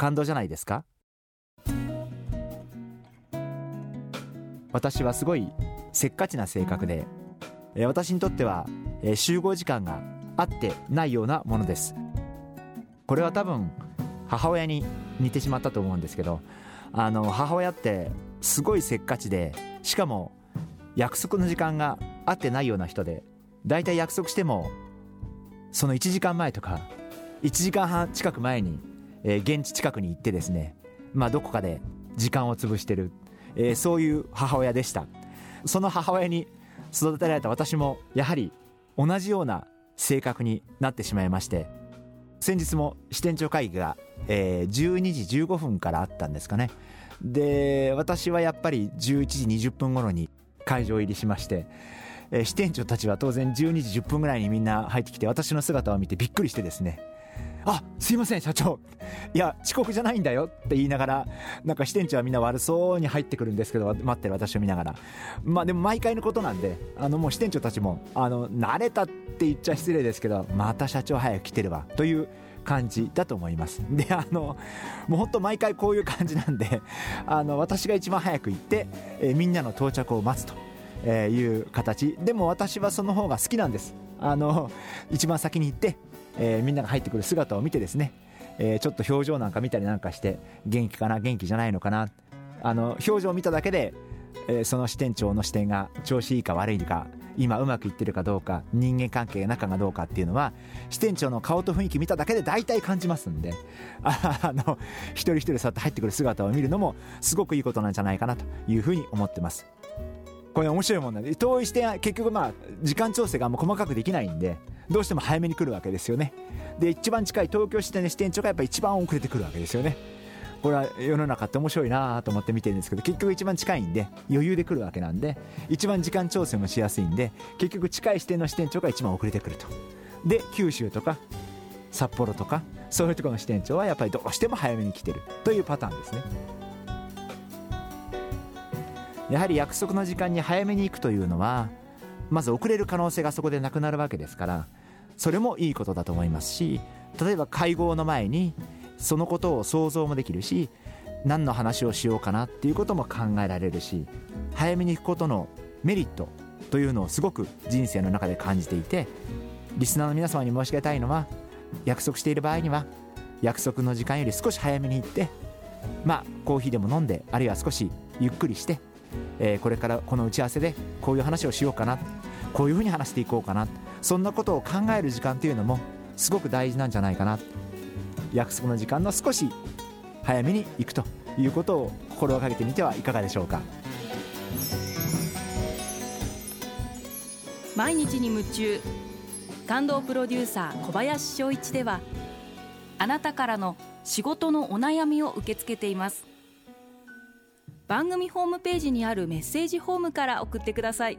感動じゃないですか？私はすごいせっかちな性格で私にとっては集合時間が合ってないようなものです。これは多分母親に似てしまったと思うんですけどあの母親ってすごいせっかちでしかも約束の時間が合ってないような人でだいたい約束してもその1時間前とか1時間半近く前に、えー、現地近くに行ってですねまあどこかで時間を潰してる、えー、そういう母親でした。その母親に育てられた私もやはり同じような性格になってしまいまして先日も支店長会議が、えー、12時15分からあったんですかね。で私はやっぱり11時20分頃に会場入りしまして、えー、支店長たちは当然12時10分ぐらいにみんな入ってきて私の姿を見てびっくりしてですね。あすいません社長。いや遅刻じゃないんだよって言いながらなんか支店長はみんな悪そうに入ってくるんですけど待ってる私を見ながら。まあでも毎回のことなんであのもう支店長たちもあの慣れたって言っちゃ失礼ですけどまた社長早く来てるわという感じだと思います。であのもう本当毎回こういう感じなんであの私が一番早く行って、え、みんなの到着を待つと、えいう形。でも私はその方が好きなんです。あの一番先に行ってえー、みんなが入ってくる姿を見てですね、えー、ちょっと表情なんか見たりなんかして元気かな？元気じゃないのかな？あの表情を見ただけで、えー、その支店長の視点が調子いいか悪いか今うまくいってるかどうか人間関係仲がどうかっていうのは支店長の顔と雰囲気見ただけで大体感じますんであの一人一人さって入ってくる姿を見るのもすごくいいことなんじゃないかなというふうに思ってます。これ面白いもんなんで遠い視点結局まあ時間調整がもう細かくできないんでどうしても早めに来るわけですよね。で一番近い東京支店の支店長がやっぱ一番遅れてくるわけですよね。これは世の中って面白いなと思って見てるんですけど結局一番近いんで余裕で来るわけなんで一番時間調整もしやすいんで結局近い支店の支店長が一番遅れてくると。で九州とか札幌とかそういうところの支店長はやっぱりどうしても早めに来てる。というパターンですね。やはり約束の時間に早めに行くというのはまず遅れる可能性がそこでなくなるわけですからそれもいいことだと思いますし例えば会合の前にそのことを想像もできるし何の話をしようかなっていうことも考えられるし早めに行くことのメリットというのをすごく人生の中で感じていてリスナーの皆様に申し上げたいのは約束している場合には約束の時間より少し早めに行ってまあコーヒーでも飲んであるいは少しゆっくりして、えー、これからこの打ち合わせでこういう話をしようかなこういうふうに話していこうかなそんなことを考える時間というのもすごく大事なんじゃないかな。約束の時間の少し早めに行くということを心がけてみてはいかがでしょうか。毎日に夢中。感動プロデューサー小林翔一ではあなたからの仕事のお悩みを受け付けています。番組ホームページにあるメッセージホームから送ってください。